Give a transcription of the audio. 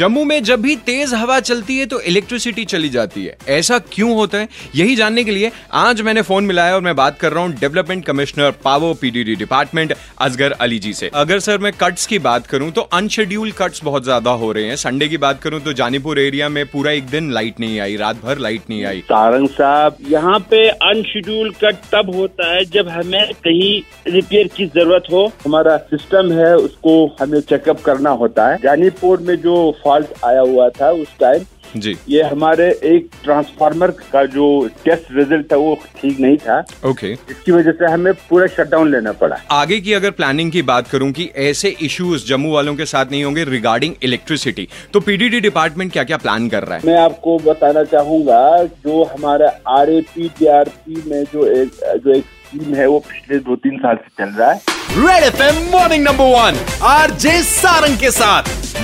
जम्मू में जब भी तेज हवा चलती है तो इलेक्ट्रिसिटी चली जाती है। ऐसा क्यों होता है? यही जानने के लिए आज मैंने फ़ोन मिलाया और मैं बात कर रहा हूँ development commissioner power PDD department Asgar Ali ji से। अगर सर मैं कट्स की बात करूँ तो अनशेड्यूल कट्स बहुत ज़्यादा हो रहे हैं। संडे की बात करूँ तो जानीपुर एरिया में पूरा एक दिन लाइट नहीं आई, रात भर लाइट नहीं आई। सारंग साहब, यहाँ पे अनशेड्यूल कट तब होता है जब हमें कहीं रिपेयर की ज़रूरत हो। हमारा सिस्टम है, उसको हमें चेकअप करना होता है। जानीपुर में जो फॉल्ट आया हुआ था उस टाइम जी। ये हमारे एक ट्रांसफार्मर का जो टेस्ट रिज़ल्ट था वो ठीक नहीं था। ओके इसकी वजह से हमें पूरा शटडाउन लेना पड़ा। आगे की अगर प्लानिंग की बात करूँ कि ऐसे इश्यूज़ जम्मू वालों के साथ नहीं होंगे रिगार्डिंग इलेक्ट्रिसिटी तो पीडीडी डिपार्टमेंट क्या क्या प्लान कर रहा है? मैं आपको बताना चाहूँगा जो हमारा R A P D R P में जो एक जो एक स्कीम है वो पिछले दो तीन साल से चल रहा है। Red F M morning number one R J Sarang के साथ।